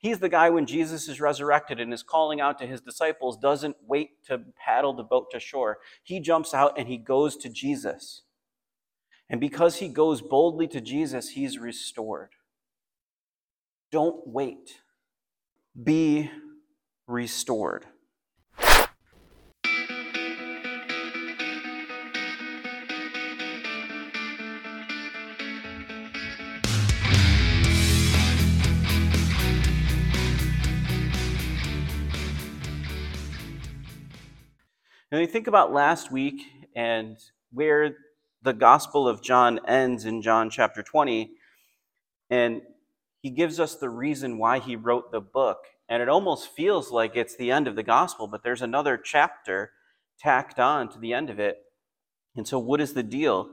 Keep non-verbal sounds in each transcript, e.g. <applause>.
He's the guy when Jesus is resurrected and is calling out to his disciples, doesn't wait to paddle the boat to shore. He jumps out and he goes to Jesus. And because he goes boldly to Jesus, he's restored. Don't wait. Be restored. And you think about last week and where the Gospel of John ends in John chapter 20, and he gives us the reason why he wrote the book. And it almost feels like it's the end of the Gospel, but there's another chapter tacked on to the end of it. And so, what is the deal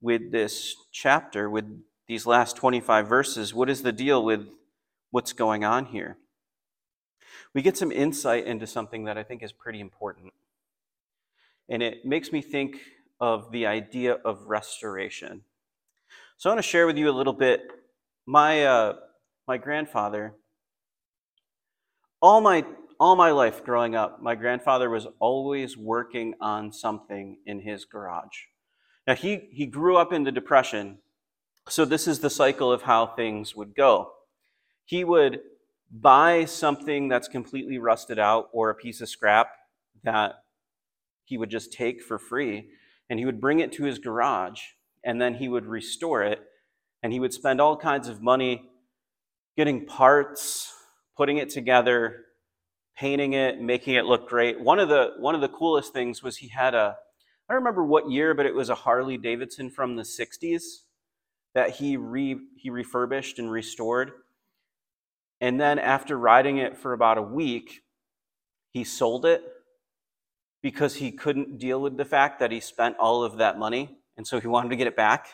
with this chapter, with these last 25 verses? What is the deal with what's going on here? We get some insight into something that I think is pretty important. And it makes me think of the idea of restoration. So I want to share with you a little bit. My uh, my grandfather, all my all my life growing up, my grandfather was always working on something in his garage. Now he he grew up in the depression, so this is the cycle of how things would go. He would buy something that's completely rusted out or a piece of scrap that he would just take for free and he would bring it to his garage and then he would restore it and he would spend all kinds of money getting parts putting it together painting it making it look great. One of the one of the coolest things was he had a i don't remember what year but it was a harley davidson from the 60s that he re he refurbished and restored. And then after riding it for about a week he sold it because he couldn't deal with the fact that he spent all of that money, and so he wanted to get it back.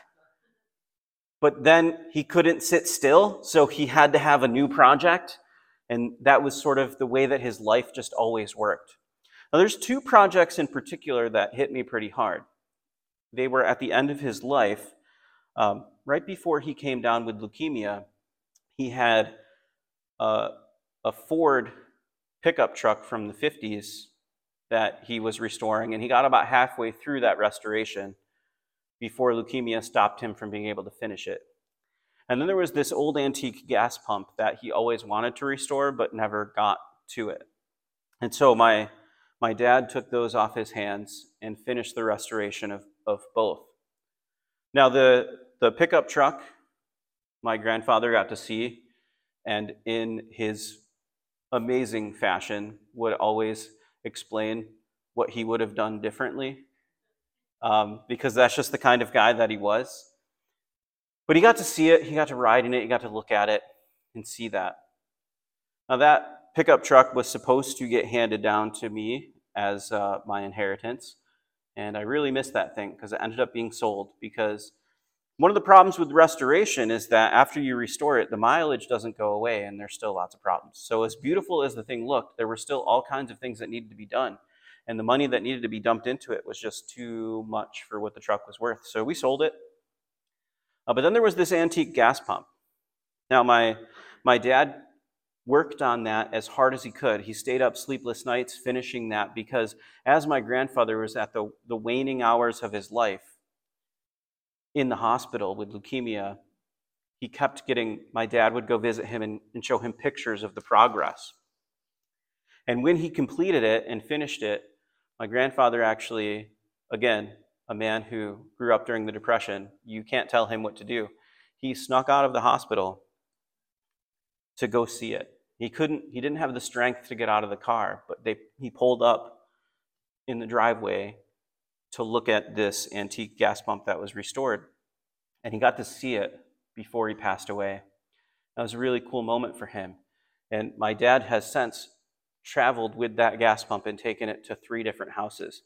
But then he couldn't sit still, so he had to have a new project, and that was sort of the way that his life just always worked. Now, there's two projects in particular that hit me pretty hard. They were at the end of his life, um, right before he came down with leukemia. He had a, a Ford pickup truck from the 50s that he was restoring, and he got about halfway through that restoration before leukemia stopped him from being able to finish it. And then there was this old antique gas pump that he always wanted to restore but never got to it. And so my, my dad took those off his hands and finished the restoration of, of both. Now, the, the pickup truck, my grandfather got to see, and in his amazing fashion, would always explain what he would have done differently um, because that's just the kind of guy that he was. But he got to see it, he got to ride in it, he got to look at it and see that. Now, that pickup truck was supposed to get handed down to me as uh, my inheritance. And I really missed that thing because it ended up being sold because one of the problems with restoration is that after you restore it, the mileage doesn't go away and there's still lots of problems. So, as beautiful as the thing looked, there were still all kinds of things that needed to be done. And the money that needed to be dumped into it was just too much for what the truck was worth. So, we sold it. Uh, but then there was this antique gas pump. Now, my, my dad worked on that as hard as he could. He stayed up sleepless nights finishing that because as my grandfather was at the, the waning hours of his life, in the hospital with leukemia, he kept getting, my dad would go visit him and, and show him pictures of the progress. And when he completed it and finished it, my grandfather actually, again, a man who grew up during the Depression, you can't tell him what to do. He snuck out of the hospital to go see it. He couldn't, he didn't have the strength to get out of the car, but they, he pulled up in the driveway to look at this antique gas pump that was restored. And he got to see it before he passed away. That was a really cool moment for him. And my dad has since traveled with that gas pump and taken it to three different houses.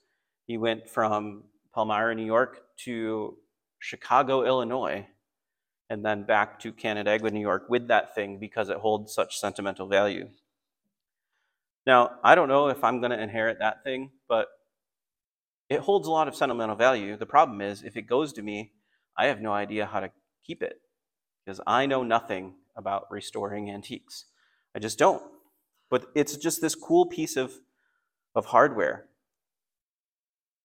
He went from Palmyra, New York to Chicago, Illinois, and then back to Canandaigua, New York with that thing because it holds such sentimental value. Now, I don't know if I'm going to inherit that thing, but it holds a lot of sentimental value. The problem is, if it goes to me, I have no idea how to keep it because I know nothing about restoring antiques. I just don't. But it's just this cool piece of, of hardware.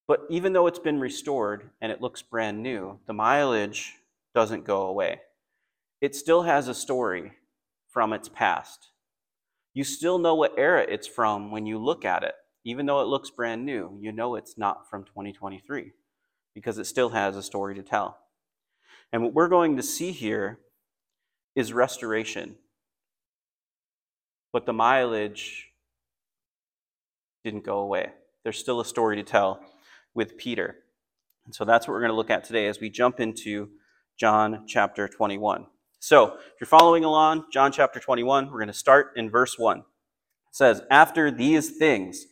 But even though it's been restored and it looks brand new, the mileage doesn't go away. It still has a story from its past. You still know what era it's from when you look at it. Even though it looks brand new, you know it's not from 2023 because it still has a story to tell. And what we're going to see here is restoration. But the mileage didn't go away. There's still a story to tell with Peter. And so that's what we're going to look at today as we jump into John chapter 21. So, if you're following along, John chapter 21, we're going to start in verse 1. It says, After these things,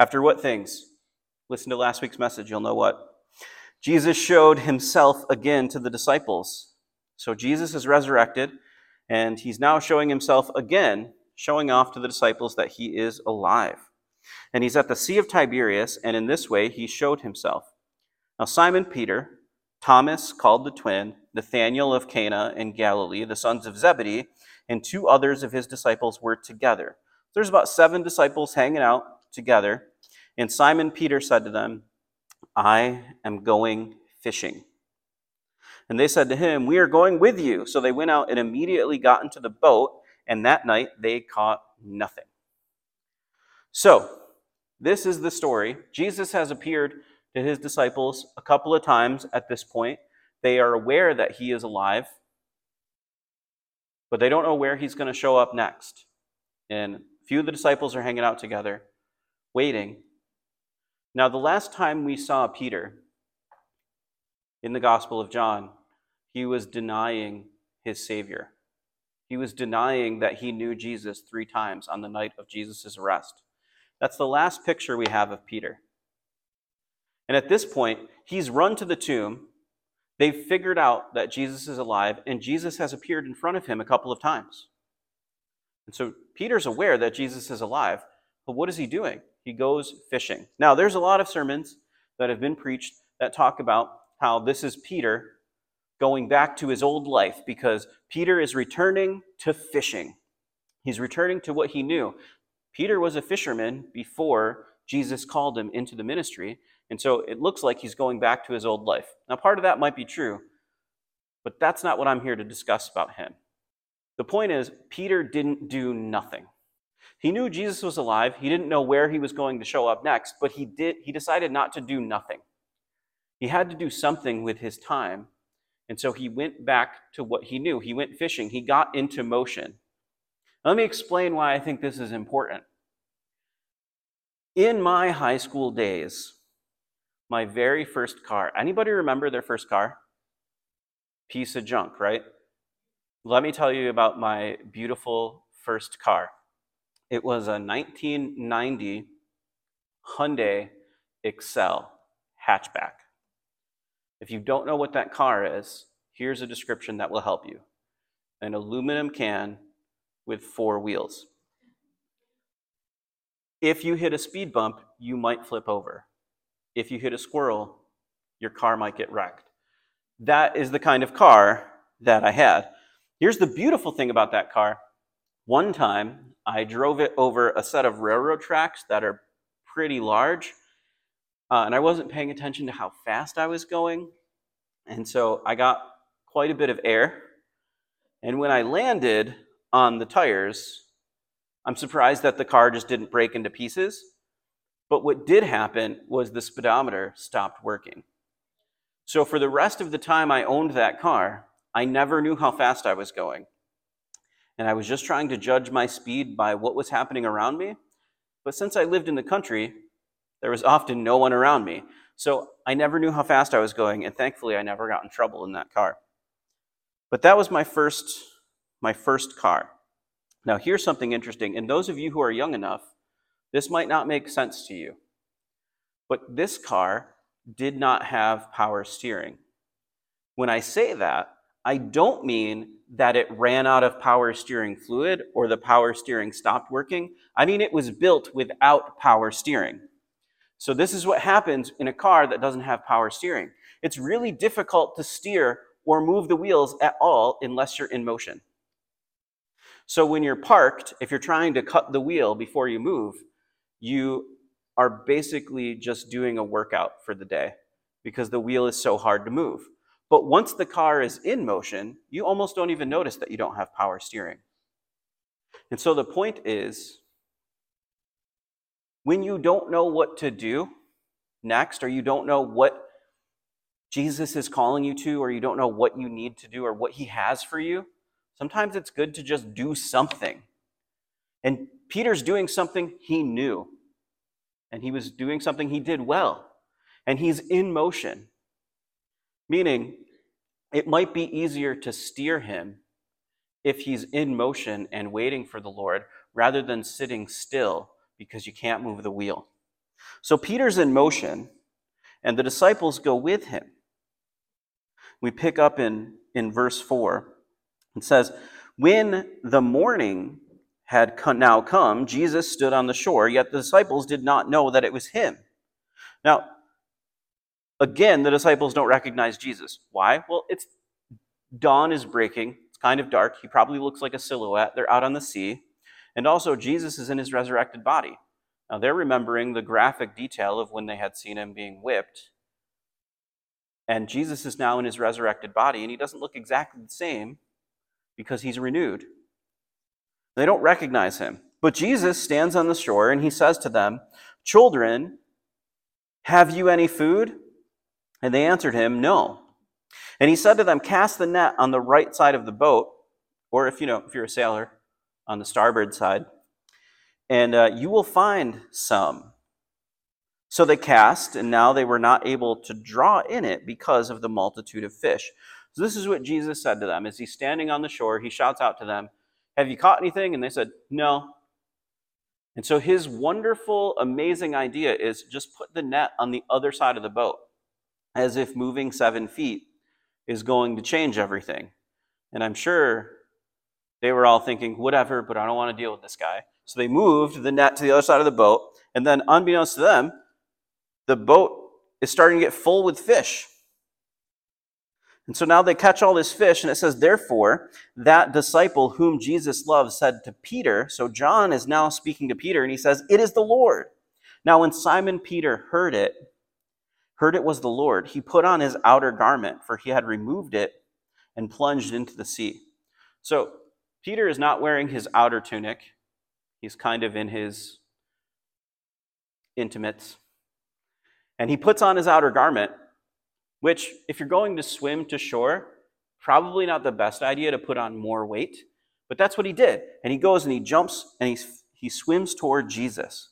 after what things? Listen to last week's message, you'll know what. Jesus showed himself again to the disciples. So, Jesus is resurrected, and he's now showing himself again, showing off to the disciples that he is alive. And he's at the Sea of Tiberias, and in this way he showed himself. Now, Simon Peter, Thomas, called the twin, Nathanael of Cana in Galilee, the sons of Zebedee, and two others of his disciples were together. There's about seven disciples hanging out together. And Simon Peter said to them, I am going fishing. And they said to him, We are going with you. So they went out and immediately got into the boat, and that night they caught nothing. So, this is the story. Jesus has appeared to his disciples a couple of times at this point. They are aware that he is alive, but they don't know where he's going to show up next. And a few of the disciples are hanging out together, waiting. Now, the last time we saw Peter in the Gospel of John, he was denying his Savior. He was denying that he knew Jesus three times on the night of Jesus' arrest. That's the last picture we have of Peter. And at this point, he's run to the tomb. They've figured out that Jesus is alive, and Jesus has appeared in front of him a couple of times. And so Peter's aware that Jesus is alive, but what is he doing? He goes fishing. Now, there's a lot of sermons that have been preached that talk about how this is Peter going back to his old life because Peter is returning to fishing. He's returning to what he knew. Peter was a fisherman before Jesus called him into the ministry, and so it looks like he's going back to his old life. Now, part of that might be true, but that's not what I'm here to discuss about him. The point is, Peter didn't do nothing. He knew Jesus was alive. He didn't know where he was going to show up next, but he did he decided not to do nothing. He had to do something with his time. And so he went back to what he knew. He went fishing. He got into motion. Let me explain why I think this is important. In my high school days, my very first car. Anybody remember their first car? Piece of junk, right? Let me tell you about my beautiful first car. It was a 1990 Hyundai Excel hatchback. If you don't know what that car is, here's a description that will help you an aluminum can with four wheels. If you hit a speed bump, you might flip over if you hit a squirrel, your car might get wrecked. That is the kind of car that I had. Here's the beautiful thing about that car. One time, I drove it over a set of railroad tracks that are pretty large, uh, and I wasn't paying attention to how fast I was going. And so I got quite a bit of air. And when I landed on the tires, I'm surprised that the car just didn't break into pieces. But what did happen was the speedometer stopped working. So for the rest of the time I owned that car, I never knew how fast I was going. And I was just trying to judge my speed by what was happening around me. But since I lived in the country, there was often no one around me. So I never knew how fast I was going, and thankfully I never got in trouble in that car. But that was my first my first car. Now here's something interesting. And those of you who are young enough this might not make sense to you, but this car did not have power steering. When I say that, I don't mean that it ran out of power steering fluid or the power steering stopped working. I mean it was built without power steering. So, this is what happens in a car that doesn't have power steering. It's really difficult to steer or move the wheels at all unless you're in motion. So when you're parked, if you're trying to cut the wheel before you move, you are basically just doing a workout for the day because the wheel is so hard to move. But once the car is in motion, you almost don't even notice that you don't have power steering. And so the point is when you don't know what to do next, or you don't know what Jesus is calling you to, or you don't know what you need to do, or what he has for you, sometimes it's good to just do something. And Peter's doing something he knew, and he was doing something he did well, and he's in motion. Meaning, it might be easier to steer him if he's in motion and waiting for the Lord rather than sitting still because you can't move the wheel. So Peter's in motion, and the disciples go with him. We pick up in, in verse 4. It says, When the morning had now come, Jesus stood on the shore, yet the disciples did not know that it was him. Now, again, the disciples don't recognize Jesus. Why? Well, it's dawn is breaking. It's kind of dark. He probably looks like a silhouette. They're out on the sea. And also, Jesus is in his resurrected body. Now, they're remembering the graphic detail of when they had seen him being whipped. And Jesus is now in his resurrected body, and he doesn't look exactly the same because he's renewed. They don't recognize him. But Jesus stands on the shore and he says to them, Children, have you any food? And they answered him, No. And he said to them, Cast the net on the right side of the boat, or if you know, if you're a sailor, on the starboard side, and uh, you will find some. So they cast, and now they were not able to draw in it because of the multitude of fish. So this is what Jesus said to them. As he's standing on the shore, he shouts out to them, Have you caught anything? And they said, No. And so his wonderful, amazing idea is just put the net on the other side of the boat, as if moving seven feet is going to change everything. And I'm sure they were all thinking, whatever, but I don't want to deal with this guy. So they moved the net to the other side of the boat. And then, unbeknownst to them, the boat is starting to get full with fish. And so now they catch all this fish, and it says, Therefore, that disciple whom Jesus loved said to Peter, so John is now speaking to Peter, and he says, It is the Lord. Now, when Simon Peter heard it, heard it was the Lord, he put on his outer garment, for he had removed it and plunged into the sea. So Peter is not wearing his outer tunic, he's kind of in his intimates. And he puts on his outer garment, which, if you're going to swim to shore, probably not the best idea to put on more weight. But that's what he did. And he goes and he jumps and he, he swims toward Jesus.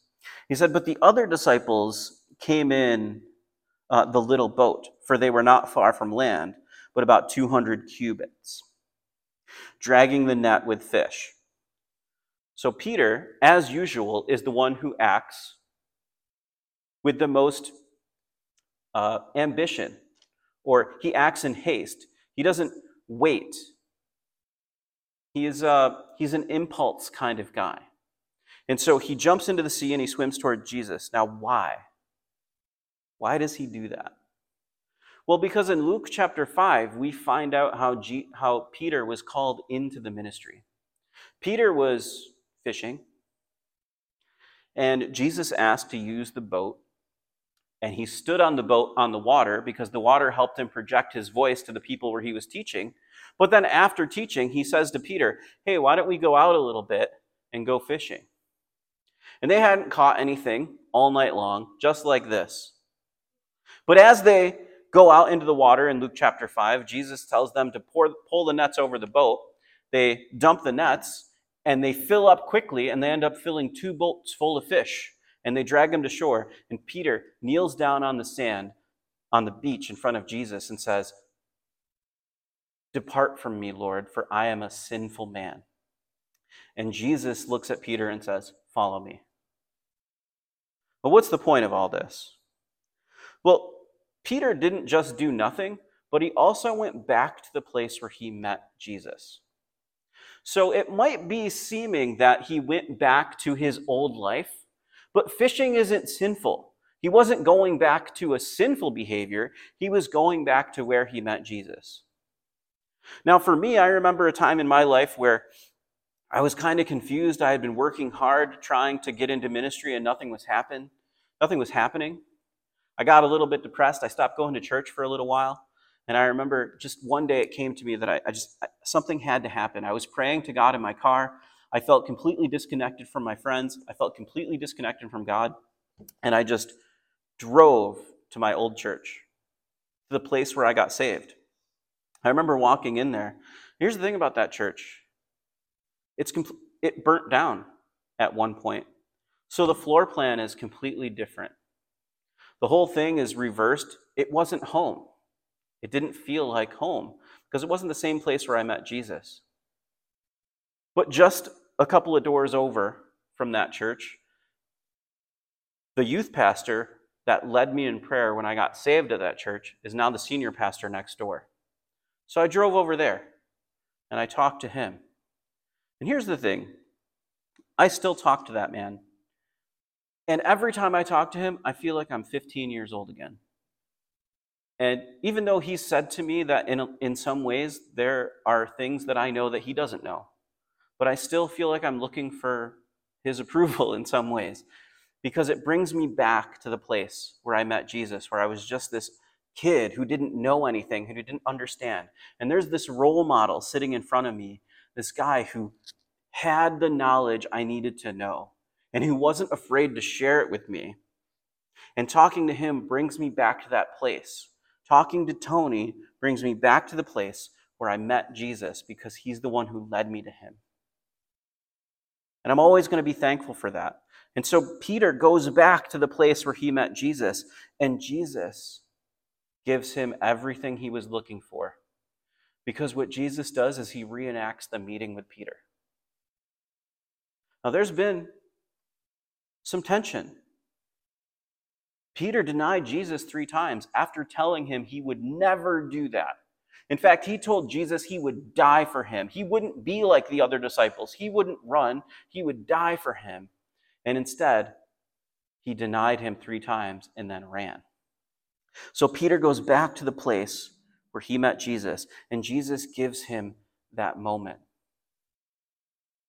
He said, But the other disciples came in uh, the little boat, for they were not far from land, but about 200 cubits dragging the net with fish. So Peter, as usual, is the one who acts with the most uh, ambition, or he acts in haste. He doesn't wait. He is uh, he's an impulse kind of guy. And so he jumps into the sea and he swims toward Jesus. Now, why? Why does he do that? Well, because in Luke chapter 5, we find out how, G- how Peter was called into the ministry. Peter was fishing, and Jesus asked to use the boat. And he stood on the boat on the water because the water helped him project his voice to the people where he was teaching. But then after teaching, he says to Peter, Hey, why don't we go out a little bit and go fishing? And they hadn't caught anything all night long, just like this. But as they go out into the water in Luke chapter 5. Jesus tells them to pour, pull the nets over the boat. They dump the nets and they fill up quickly and they end up filling two boats full of fish. And they drag them to shore. And Peter kneels down on the sand on the beach in front of Jesus and says, Depart from me, Lord, for I am a sinful man. And Jesus looks at Peter and says, Follow me. But what's the point of all this? Well, Peter didn't just do nothing, but he also went back to the place where he met Jesus. So it might be seeming that he went back to his old life, but fishing isn't sinful. He wasn't going back to a sinful behavior, he was going back to where he met Jesus. Now, for me, I remember a time in my life where I was kind of confused. I had been working hard trying to get into ministry and nothing was happen. Nothing was happening. I got a little bit depressed. I stopped going to church for a little while. And I remember just one day it came to me that I, I just, something had to happen. I was praying to God in my car. I felt completely disconnected from my friends. I felt completely disconnected from God. And I just drove to my old church, to the place where I got saved. I remember walking in there. Here's the thing about that church it's compl- it burnt down at one point. So the floor plan is completely different. The whole thing is reversed. It wasn't home. It didn't feel like home because it wasn't the same place where I met Jesus. But just a couple of doors over from that church, the youth pastor that led me in prayer when I got saved at that church is now the senior pastor next door. So I drove over there and I talked to him. And here's the thing I still talk to that man. And every time I talk to him, I feel like I'm 15 years old again. And even though he said to me that in, in some ways there are things that I know that he doesn't know, but I still feel like I'm looking for his <laughs> approval in some ways because it brings me back to the place where I met Jesus, where I was just this kid who didn't know anything, who didn't understand. And there's this role model sitting in front of me, this guy who had the knowledge I needed to know and who wasn't afraid to share it with me. And talking to him brings me back to that place. Talking to Tony brings me back to the place where I met Jesus because he's the one who led me to him. And I'm always going to be thankful for that. And so Peter goes back to the place where he met Jesus, and Jesus gives him everything he was looking for. Because what Jesus does is he reenacts the meeting with Peter. Now, there's been some tension. Peter denied Jesus three times after telling him he would never do that. In fact, he told Jesus he would die for him. He wouldn't be like the other disciples, he wouldn't run, he would die for him. And instead, he denied him three times and then ran. So Peter goes back to the place where he met Jesus, and Jesus gives him that moment.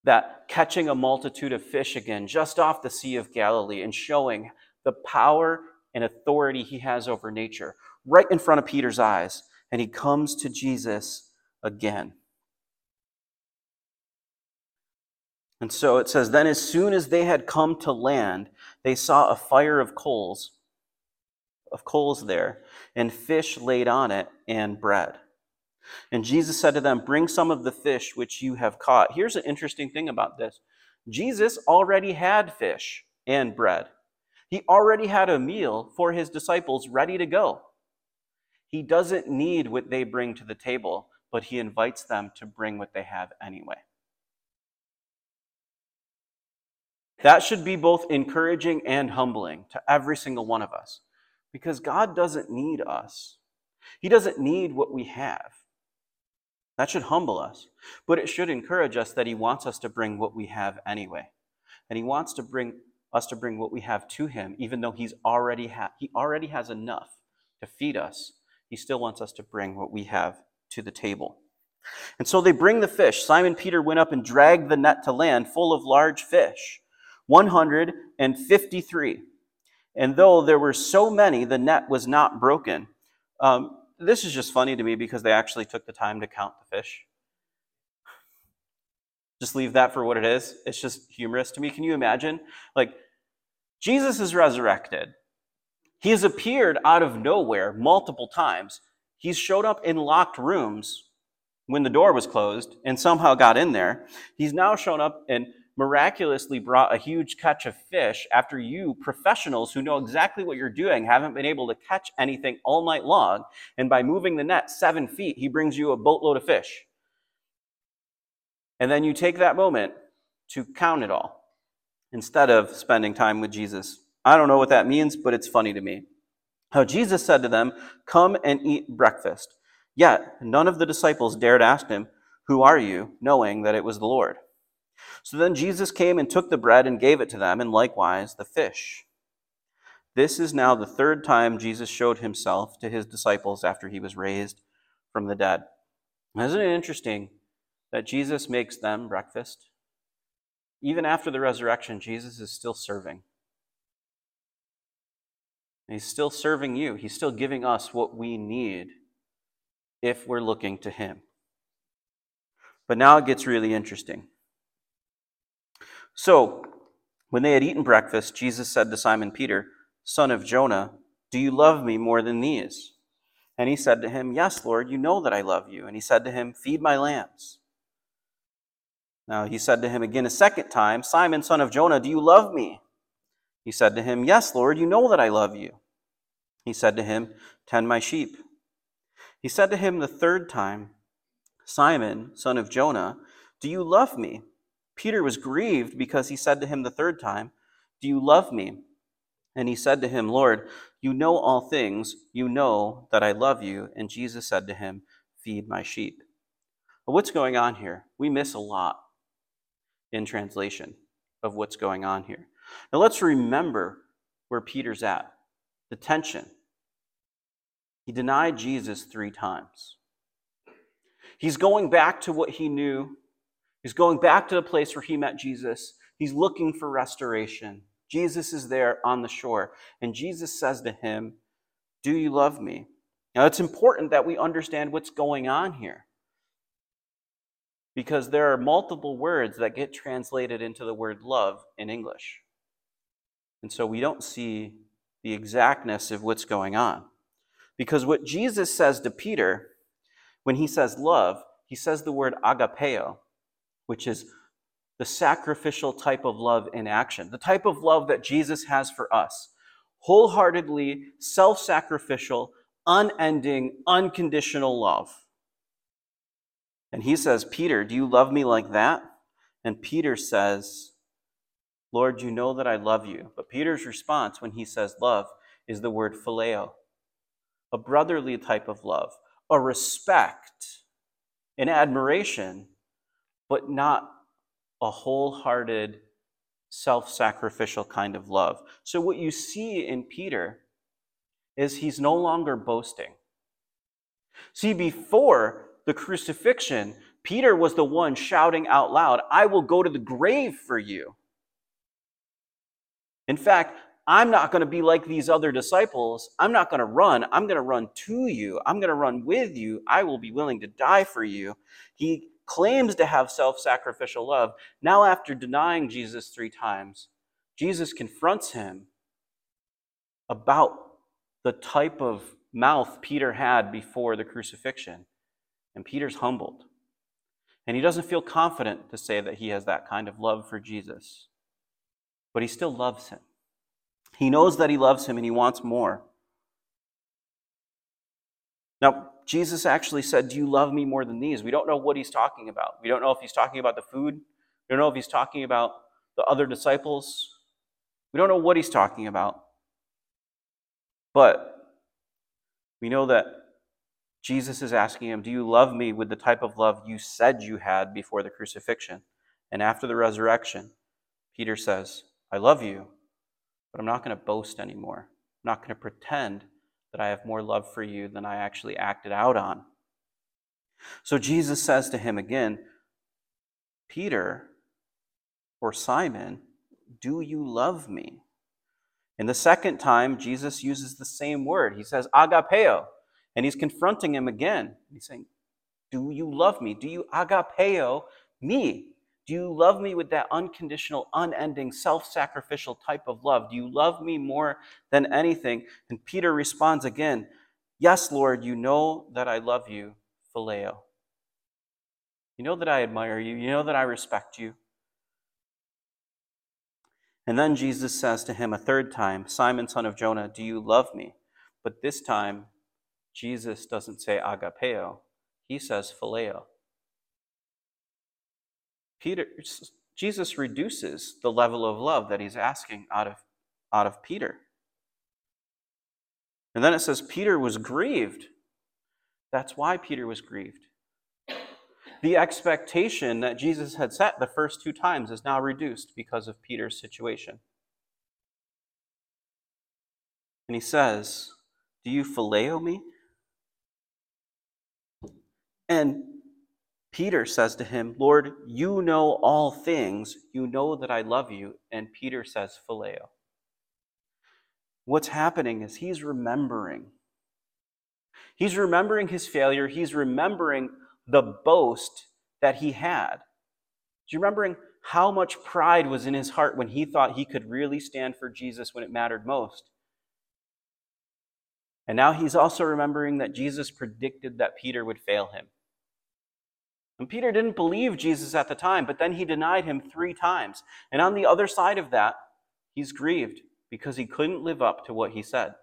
That catching a multitude of fish again, just off the Sea of Galilee, and showing the power and authority he has over nature right in front of Peter's eyes. And he comes to Jesus again. And so it says, Then as soon as they had come to land, they saw a fire of coals, of coals there, and fish laid on it, and bread. And Jesus said to them, Bring some of the fish which you have caught. Here's an interesting thing about this Jesus already had fish and bread, he already had a meal for his disciples ready to go. He doesn't need what they bring to the table, but he invites them to bring what they have anyway. That should be both encouraging and humbling to every single one of us because God doesn't need us. He doesn't need what we have. That should humble us, but it should encourage us that He wants us to bring what we have anyway. And He wants to bring us to bring what we have to Him, even though He's already ha- He already has enough to feed us. He still wants us to bring what we have to the table. And so they bring the fish. Simon Peter went up and dragged the net to land full of large fish 153. And though there were so many, the net was not broken. Um, this is just funny to me because they actually took the time to count the fish. Just leave that for what it is. It's just humorous to me. Can you imagine? Like, Jesus is resurrected. He has appeared out of nowhere multiple times. He's showed up in locked rooms when the door was closed and somehow got in there. He's now shown up and miraculously brought a huge catch of fish after you, professionals who know exactly what you're doing, haven't been able to catch anything all night long. And by moving the net seven feet, he brings you a boatload of fish. And then you take that moment to count it all instead of spending time with Jesus. I don't know what that means, but it's funny to me. How Jesus said to them, Come and eat breakfast. Yet none of the disciples dared ask him, Who are you? knowing that it was the Lord. So then Jesus came and took the bread and gave it to them, and likewise the fish. This is now the third time Jesus showed himself to his disciples after he was raised from the dead. Isn't it interesting that Jesus makes them breakfast? even after the resurrection, Jesus is still serving. He's still serving you. He's still giving us what we need if we're looking to him. But now it gets really interesting. So, when they had eaten breakfast, Jesus said to Simon Peter, Son of Jonah, do you love me more than these? And he said to him, Yes, Lord, you know that I love you. And he said to him, Feed my lambs. Now he said to him again a second time, Simon, son of Jonah, do you love me? He said to him, Yes, Lord, you know that I love you. He said to him, Tend my sheep. He said to him the third time, Simon, son of Jonah, do you love me? Peter was grieved because he said to him the third time, Do you love me? And he said to him, Lord, you know all things. You know that I love you. And Jesus said to him, Feed my sheep. But what's going on here? We miss a lot in translation of what's going on here. Now let's remember where Peter's at the tension. He denied Jesus three times. He's going back to what he knew. He's going back to the place where he met Jesus. He's looking for restoration. Jesus is there on the shore. And Jesus says to him, Do you love me? Now, it's important that we understand what's going on here because there are multiple words that get translated into the word love in English. And so we don't see the exactness of what's going on. Because what Jesus says to Peter, when he says love, he says the word agapeo, which is the sacrificial type of love in action, the type of love that Jesus has for us. Wholeheartedly, self sacrificial, unending, unconditional love. And he says, Peter, do you love me like that? And Peter says, Lord, you know that I love you. But Peter's response when he says love is the word phileo, a brotherly type of love, a respect, an admiration, but not a wholehearted, self sacrificial kind of love. So, what you see in Peter is he's no longer boasting. See, before the crucifixion, Peter was the one shouting out loud, I will go to the grave for you. In fact, I'm not going to be like these other disciples. I'm not going to run. I'm going to run to you. I'm going to run with you. I will be willing to die for you. He claims to have self sacrificial love. Now, after denying Jesus three times, Jesus confronts him about the type of mouth Peter had before the crucifixion. And Peter's humbled. And he doesn't feel confident to say that he has that kind of love for Jesus. But he still loves him. He knows that he loves him and he wants more. Now, Jesus actually said, Do you love me more than these? We don't know what he's talking about. We don't know if he's talking about the food. We don't know if he's talking about the other disciples. We don't know what he's talking about. But we know that Jesus is asking him, Do you love me with the type of love you said you had before the crucifixion? And after the resurrection, Peter says, I love you, but I'm not going to boast anymore. I'm not going to pretend that I have more love for you than I actually acted out on. So Jesus says to him again, Peter or Simon, do you love me? And the second time, Jesus uses the same word. He says, agapeo, and he's confronting him again. He's saying, Do you love me? Do you agapeo me? Do you love me with that unconditional, unending, self sacrificial type of love? Do you love me more than anything? And Peter responds again, Yes, Lord, you know that I love you, phileo. You know that I admire you. You know that I respect you. And then Jesus says to him a third time, Simon, son of Jonah, do you love me? But this time, Jesus doesn't say agapeo, he says phileo. Peter, Jesus reduces the level of love that he's asking out of, out of Peter. And then it says Peter was grieved. That's why Peter was grieved. The expectation that Jesus had set the first two times is now reduced because of Peter's situation. And he says, Do you phileo me? And Peter says to him, Lord, you know all things. You know that I love you. And Peter says, Phileo. What's happening is he's remembering. He's remembering his failure. He's remembering the boast that he had. You remembering how much pride was in his heart when he thought he could really stand for Jesus when it mattered most? And now he's also remembering that Jesus predicted that Peter would fail him. And Peter didn't believe Jesus at the time, but then he denied him three times. And on the other side of that, he's grieved because he couldn't live up to what he said.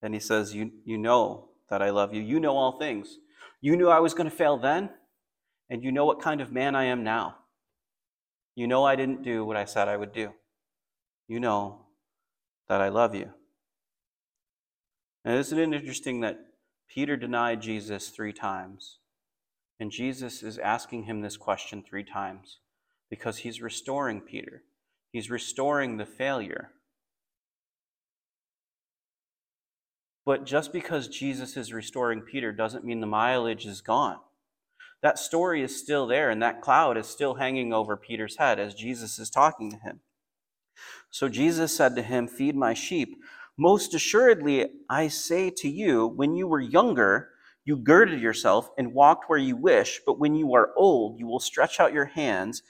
Then he says, You, you know that I love you. You know all things. You knew I was going to fail then, and you know what kind of man I am now. You know I didn't do what I said I would do. You know that I love you. Now, isn't it interesting that Peter denied Jesus three times? And Jesus is asking him this question three times because he's restoring Peter. He's restoring the failure. But just because Jesus is restoring Peter doesn't mean the mileage is gone. That story is still there, and that cloud is still hanging over Peter's head as Jesus is talking to him. So Jesus said to him, Feed my sheep. Most assuredly, I say to you, when you were younger, you girded yourself and walked where you wish, but when you are old, you will stretch out your hands,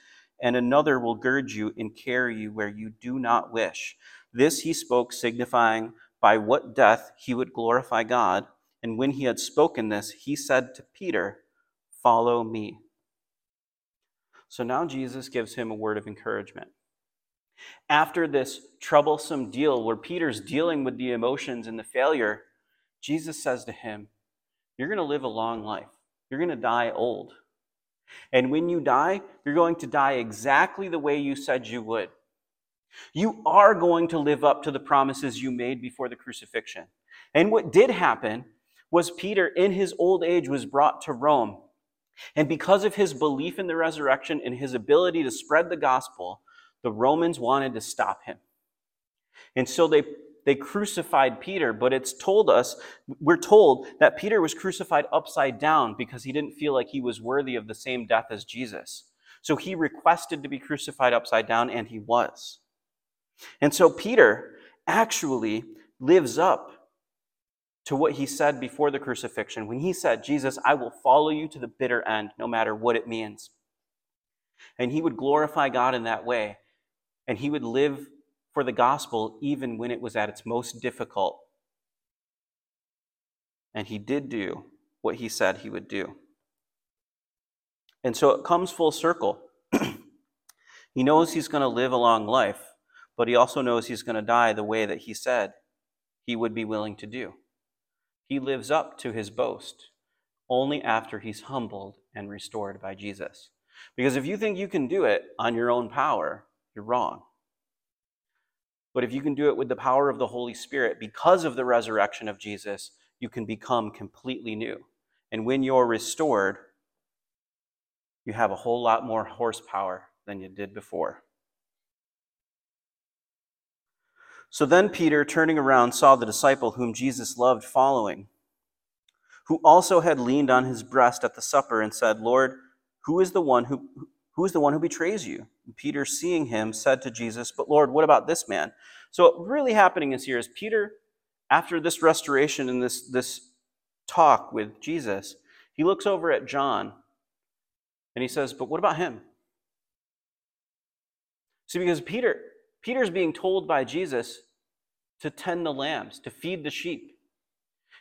and another will gird you and carry you where you do not wish. This he spoke, signifying by what death he would glorify God. And when he had spoken this, he said to Peter, Follow me. So now Jesus gives him a word of encouragement. After this troublesome deal where Peter's dealing with the emotions and the failure, Jesus says to him, you're going to live a long life. You're going to die old. And when you die, you're going to die exactly the way you said you would. You are going to live up to the promises you made before the crucifixion. And what did happen was Peter, in his old age, was brought to Rome. And because of his belief in the resurrection and his ability to spread the gospel, the Romans wanted to stop him. And so they they crucified Peter, but it's told us, we're told that Peter was crucified upside down because he didn't feel like he was worthy of the same death as Jesus. So he requested to be crucified upside down, and he was. And so Peter actually lives up to what he said before the crucifixion when he said, Jesus, I will follow you to the bitter end, no matter what it means. And he would glorify God in that way, and he would live for the gospel even when it was at its most difficult. And he did do what he said he would do. And so it comes full circle. <clears throat> he knows he's going to live a long life, but he also knows he's going to die the way that he said he would be willing to do. He lives up to his boast only after he's humbled and restored by Jesus. Because if you think you can do it on your own power, you're wrong. But if you can do it with the power of the Holy Spirit, because of the resurrection of Jesus, you can become completely new. And when you're restored, you have a whole lot more horsepower than you did before. So then Peter, turning around, saw the disciple whom Jesus loved following, who also had leaned on his breast at the supper and said, Lord, who is the one who, who is the one who betrays you? And Peter, seeing him, said to Jesus, But Lord, what about this man? So, what really happening is here is Peter, after this restoration and this, this talk with Jesus, he looks over at John and he says, But what about him? See, because Peter, Peter's being told by Jesus to tend the lambs, to feed the sheep.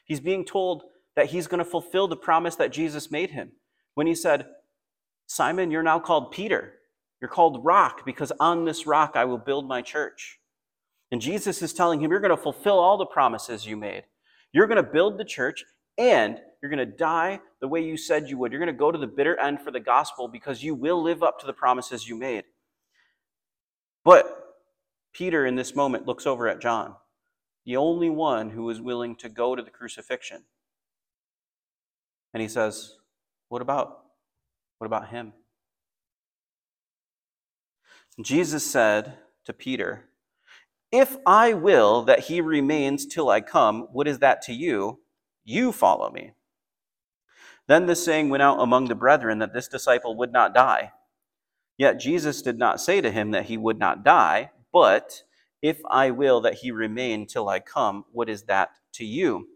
He's being told that he's going to fulfill the promise that Jesus made him when he said, Simon, you're now called Peter. You're called rock because on this rock I will build my church. And Jesus is telling him, You're going to fulfill all the promises you made. You're going to build the church and you're going to die the way you said you would. You're going to go to the bitter end for the gospel because you will live up to the promises you made. But Peter, in this moment, looks over at John, the only one who was willing to go to the crucifixion. And he says, What about? What about him? Jesus said to Peter, If I will that he remains till I come, what is that to you? You follow me. Then this saying went out among the brethren that this disciple would not die. Yet Jesus did not say to him that he would not die, but, If I will that he remain till I come, what is that to you?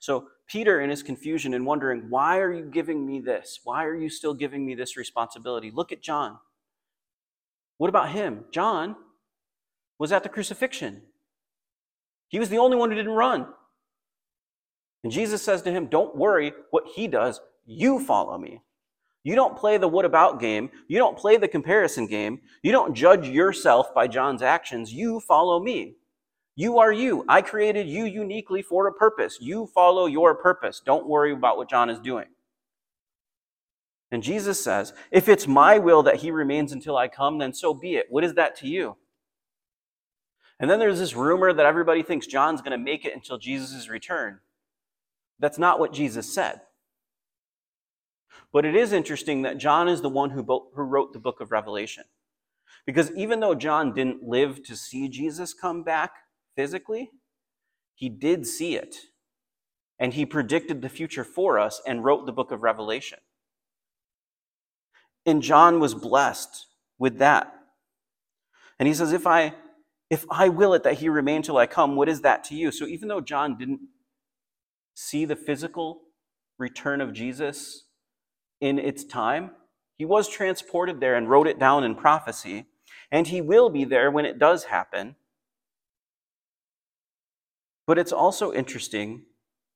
So Peter, in his confusion and wondering, Why are you giving me this? Why are you still giving me this responsibility? Look at John. What about him? John was at the crucifixion. He was the only one who didn't run. And Jesus says to him, Don't worry what he does, you follow me. You don't play the what about game. You don't play the comparison game. You don't judge yourself by John's actions. You follow me. You are you. I created you uniquely for a purpose. You follow your purpose. Don't worry about what John is doing. And Jesus says, If it's my will that he remains until I come, then so be it. What is that to you? And then there's this rumor that everybody thinks John's going to make it until Jesus' return. That's not what Jesus said. But it is interesting that John is the one who, who wrote the book of Revelation. Because even though John didn't live to see Jesus come back physically, he did see it. And he predicted the future for us and wrote the book of Revelation. And John was blessed with that. And he says, If I if I will it that he remain till I come, what is that to you? So even though John didn't see the physical return of Jesus in its time. He was transported there and wrote it down in prophecy, and he will be there when it does happen. But it's also interesting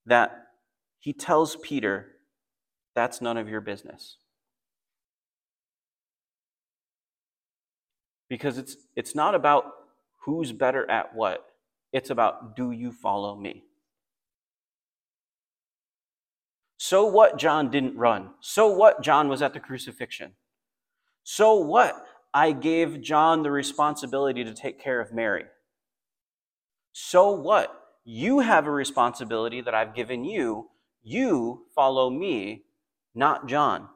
that he tells Peter, That's none of your business. Because it's, it's not about who's better at what, it's about do you follow me? So what John didn't run? So what John was at the crucifixion? So what I gave John the responsibility to take care of Mary? So what? You have a responsibility that I've given you. You follow me, not John.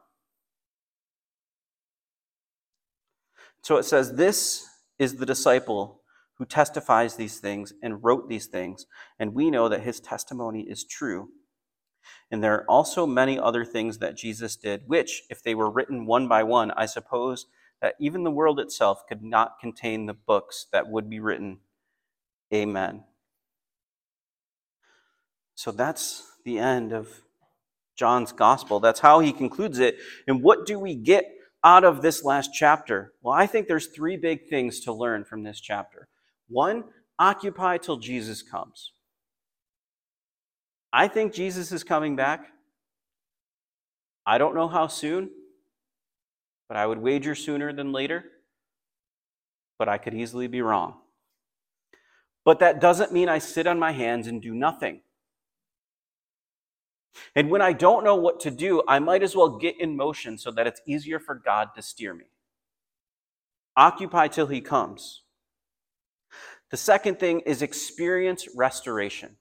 So it says, This is the disciple who testifies these things and wrote these things, and we know that his testimony is true. And there are also many other things that Jesus did, which, if they were written one by one, I suppose that even the world itself could not contain the books that would be written. Amen. So that's the end of John's gospel. That's how he concludes it. And what do we get out of this last chapter? Well, I think there's three big things to learn from this chapter. One, occupy till Jesus comes. I think Jesus is coming back. I don't know how soon, but I would wager sooner than later. But I could easily be wrong. But that doesn't mean I sit on my hands and do nothing. And when I don't know what to do, I might as well get in motion so that it's easier for God to steer me. Occupy till He comes. The second thing is experience restoration.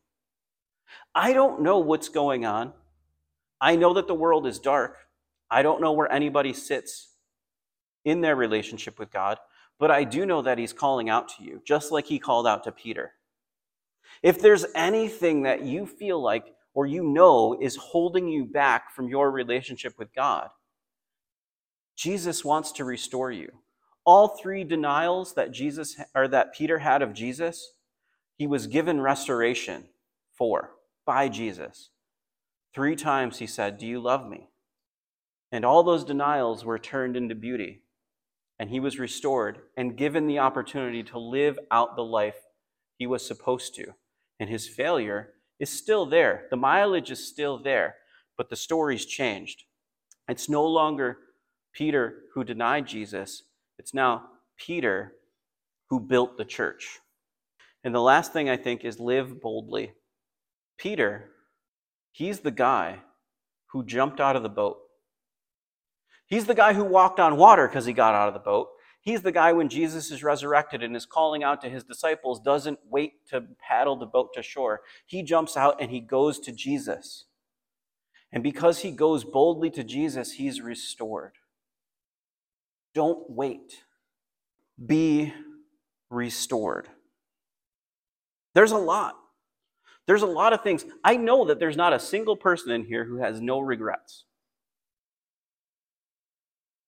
I don't know what's going on. I know that the world is dark. I don't know where anybody sits in their relationship with God, but I do know that He's calling out to you, just like He called out to Peter. If there's anything that you feel like or you know is holding you back from your relationship with God, Jesus wants to restore you. All three denials that Jesus or that Peter had of Jesus, he was given restoration for by Jesus. Three times he said, Do you love me? And all those denials were turned into beauty. And he was restored and given the opportunity to live out the life he was supposed to. And his failure is still there. The mileage is still there, but the story's changed. It's no longer Peter who denied Jesus, it's now Peter who built the church. And the last thing I think is live boldly. Peter, he's the guy who jumped out of the boat. He's the guy who walked on water because he got out of the boat. He's the guy when Jesus is resurrected and is calling out to his disciples, doesn't wait to paddle the boat to shore. He jumps out and he goes to Jesus. And because he goes boldly to Jesus, he's restored. Don't wait. Be restored. There's a lot There's a lot of things. I know that there's not a single person in here who has no regrets.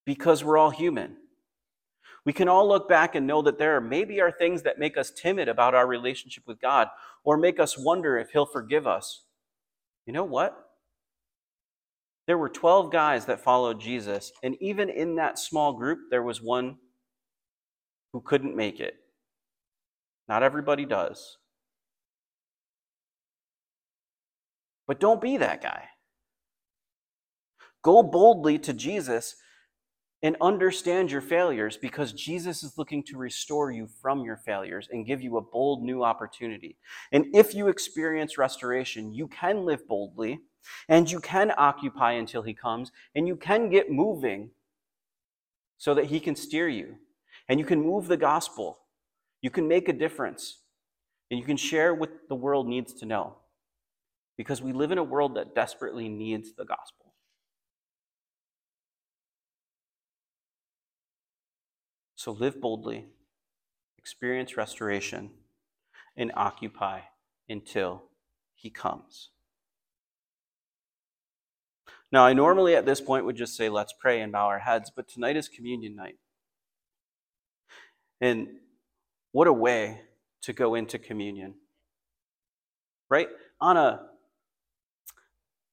Because we're all human. We can all look back and know that there maybe are things that make us timid about our relationship with God or make us wonder if He'll forgive us. You know what? There were 12 guys that followed Jesus, and even in that small group, there was one who couldn't make it. Not everybody does. But don't be that guy. Go boldly to Jesus and understand your failures because Jesus is looking to restore you from your failures and give you a bold new opportunity. And if you experience restoration, you can live boldly and you can occupy until he comes and you can get moving so that he can steer you and you can move the gospel. You can make a difference and you can share what the world needs to know because we live in a world that desperately needs the gospel. So live boldly, experience restoration, and occupy until he comes. Now, I normally at this point would just say, let's pray and bow our heads, but tonight is communion night. And what a way to go into communion. Right? On a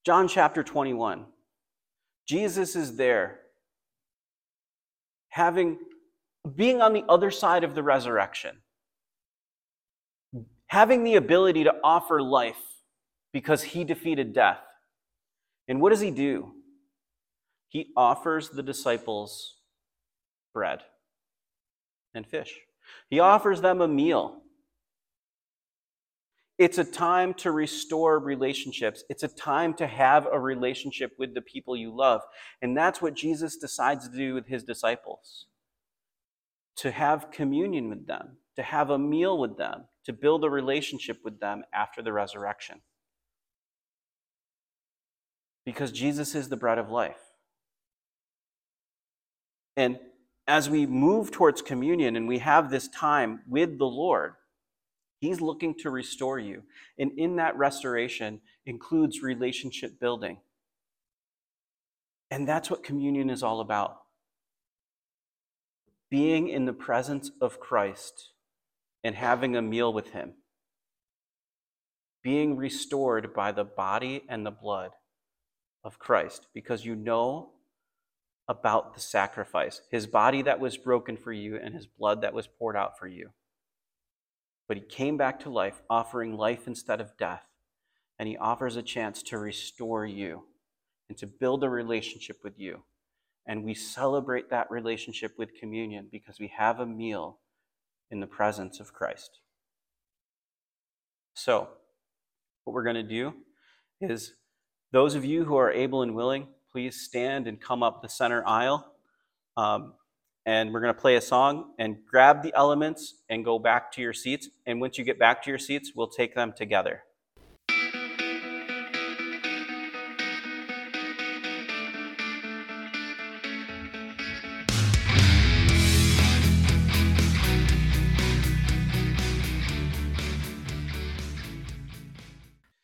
John chapter 21, Jesus is there having being on the other side of the resurrection, having the ability to offer life because he defeated death. And what does he do? He offers the disciples bread and fish. He offers them a meal. It's a time to restore relationships. It's a time to have a relationship with the people you love. And that's what Jesus decides to do with his disciples to have communion with them, to have a meal with them, to build a relationship with them after the resurrection. Because Jesus is the bread of life. And as we move towards communion and we have this time with the Lord, He's looking to restore you. And in that restoration includes relationship building. And that's what communion is all about being in the presence of Christ and having a meal with Him, being restored by the body and the blood of Christ, because you know about the sacrifice, His body that was broken for you and His blood that was poured out for you. But He came back to life, offering life instead of death, and He offers a chance to restore you and to build a relationship with you. And we celebrate that relationship with communion because we have a meal in the presence of Christ. So, what we're going to do is those of you who are able and willing, please stand and come up the center aisle. Um, and we're going to play a song and grab the elements and go back to your seats. And once you get back to your seats, we'll take them together.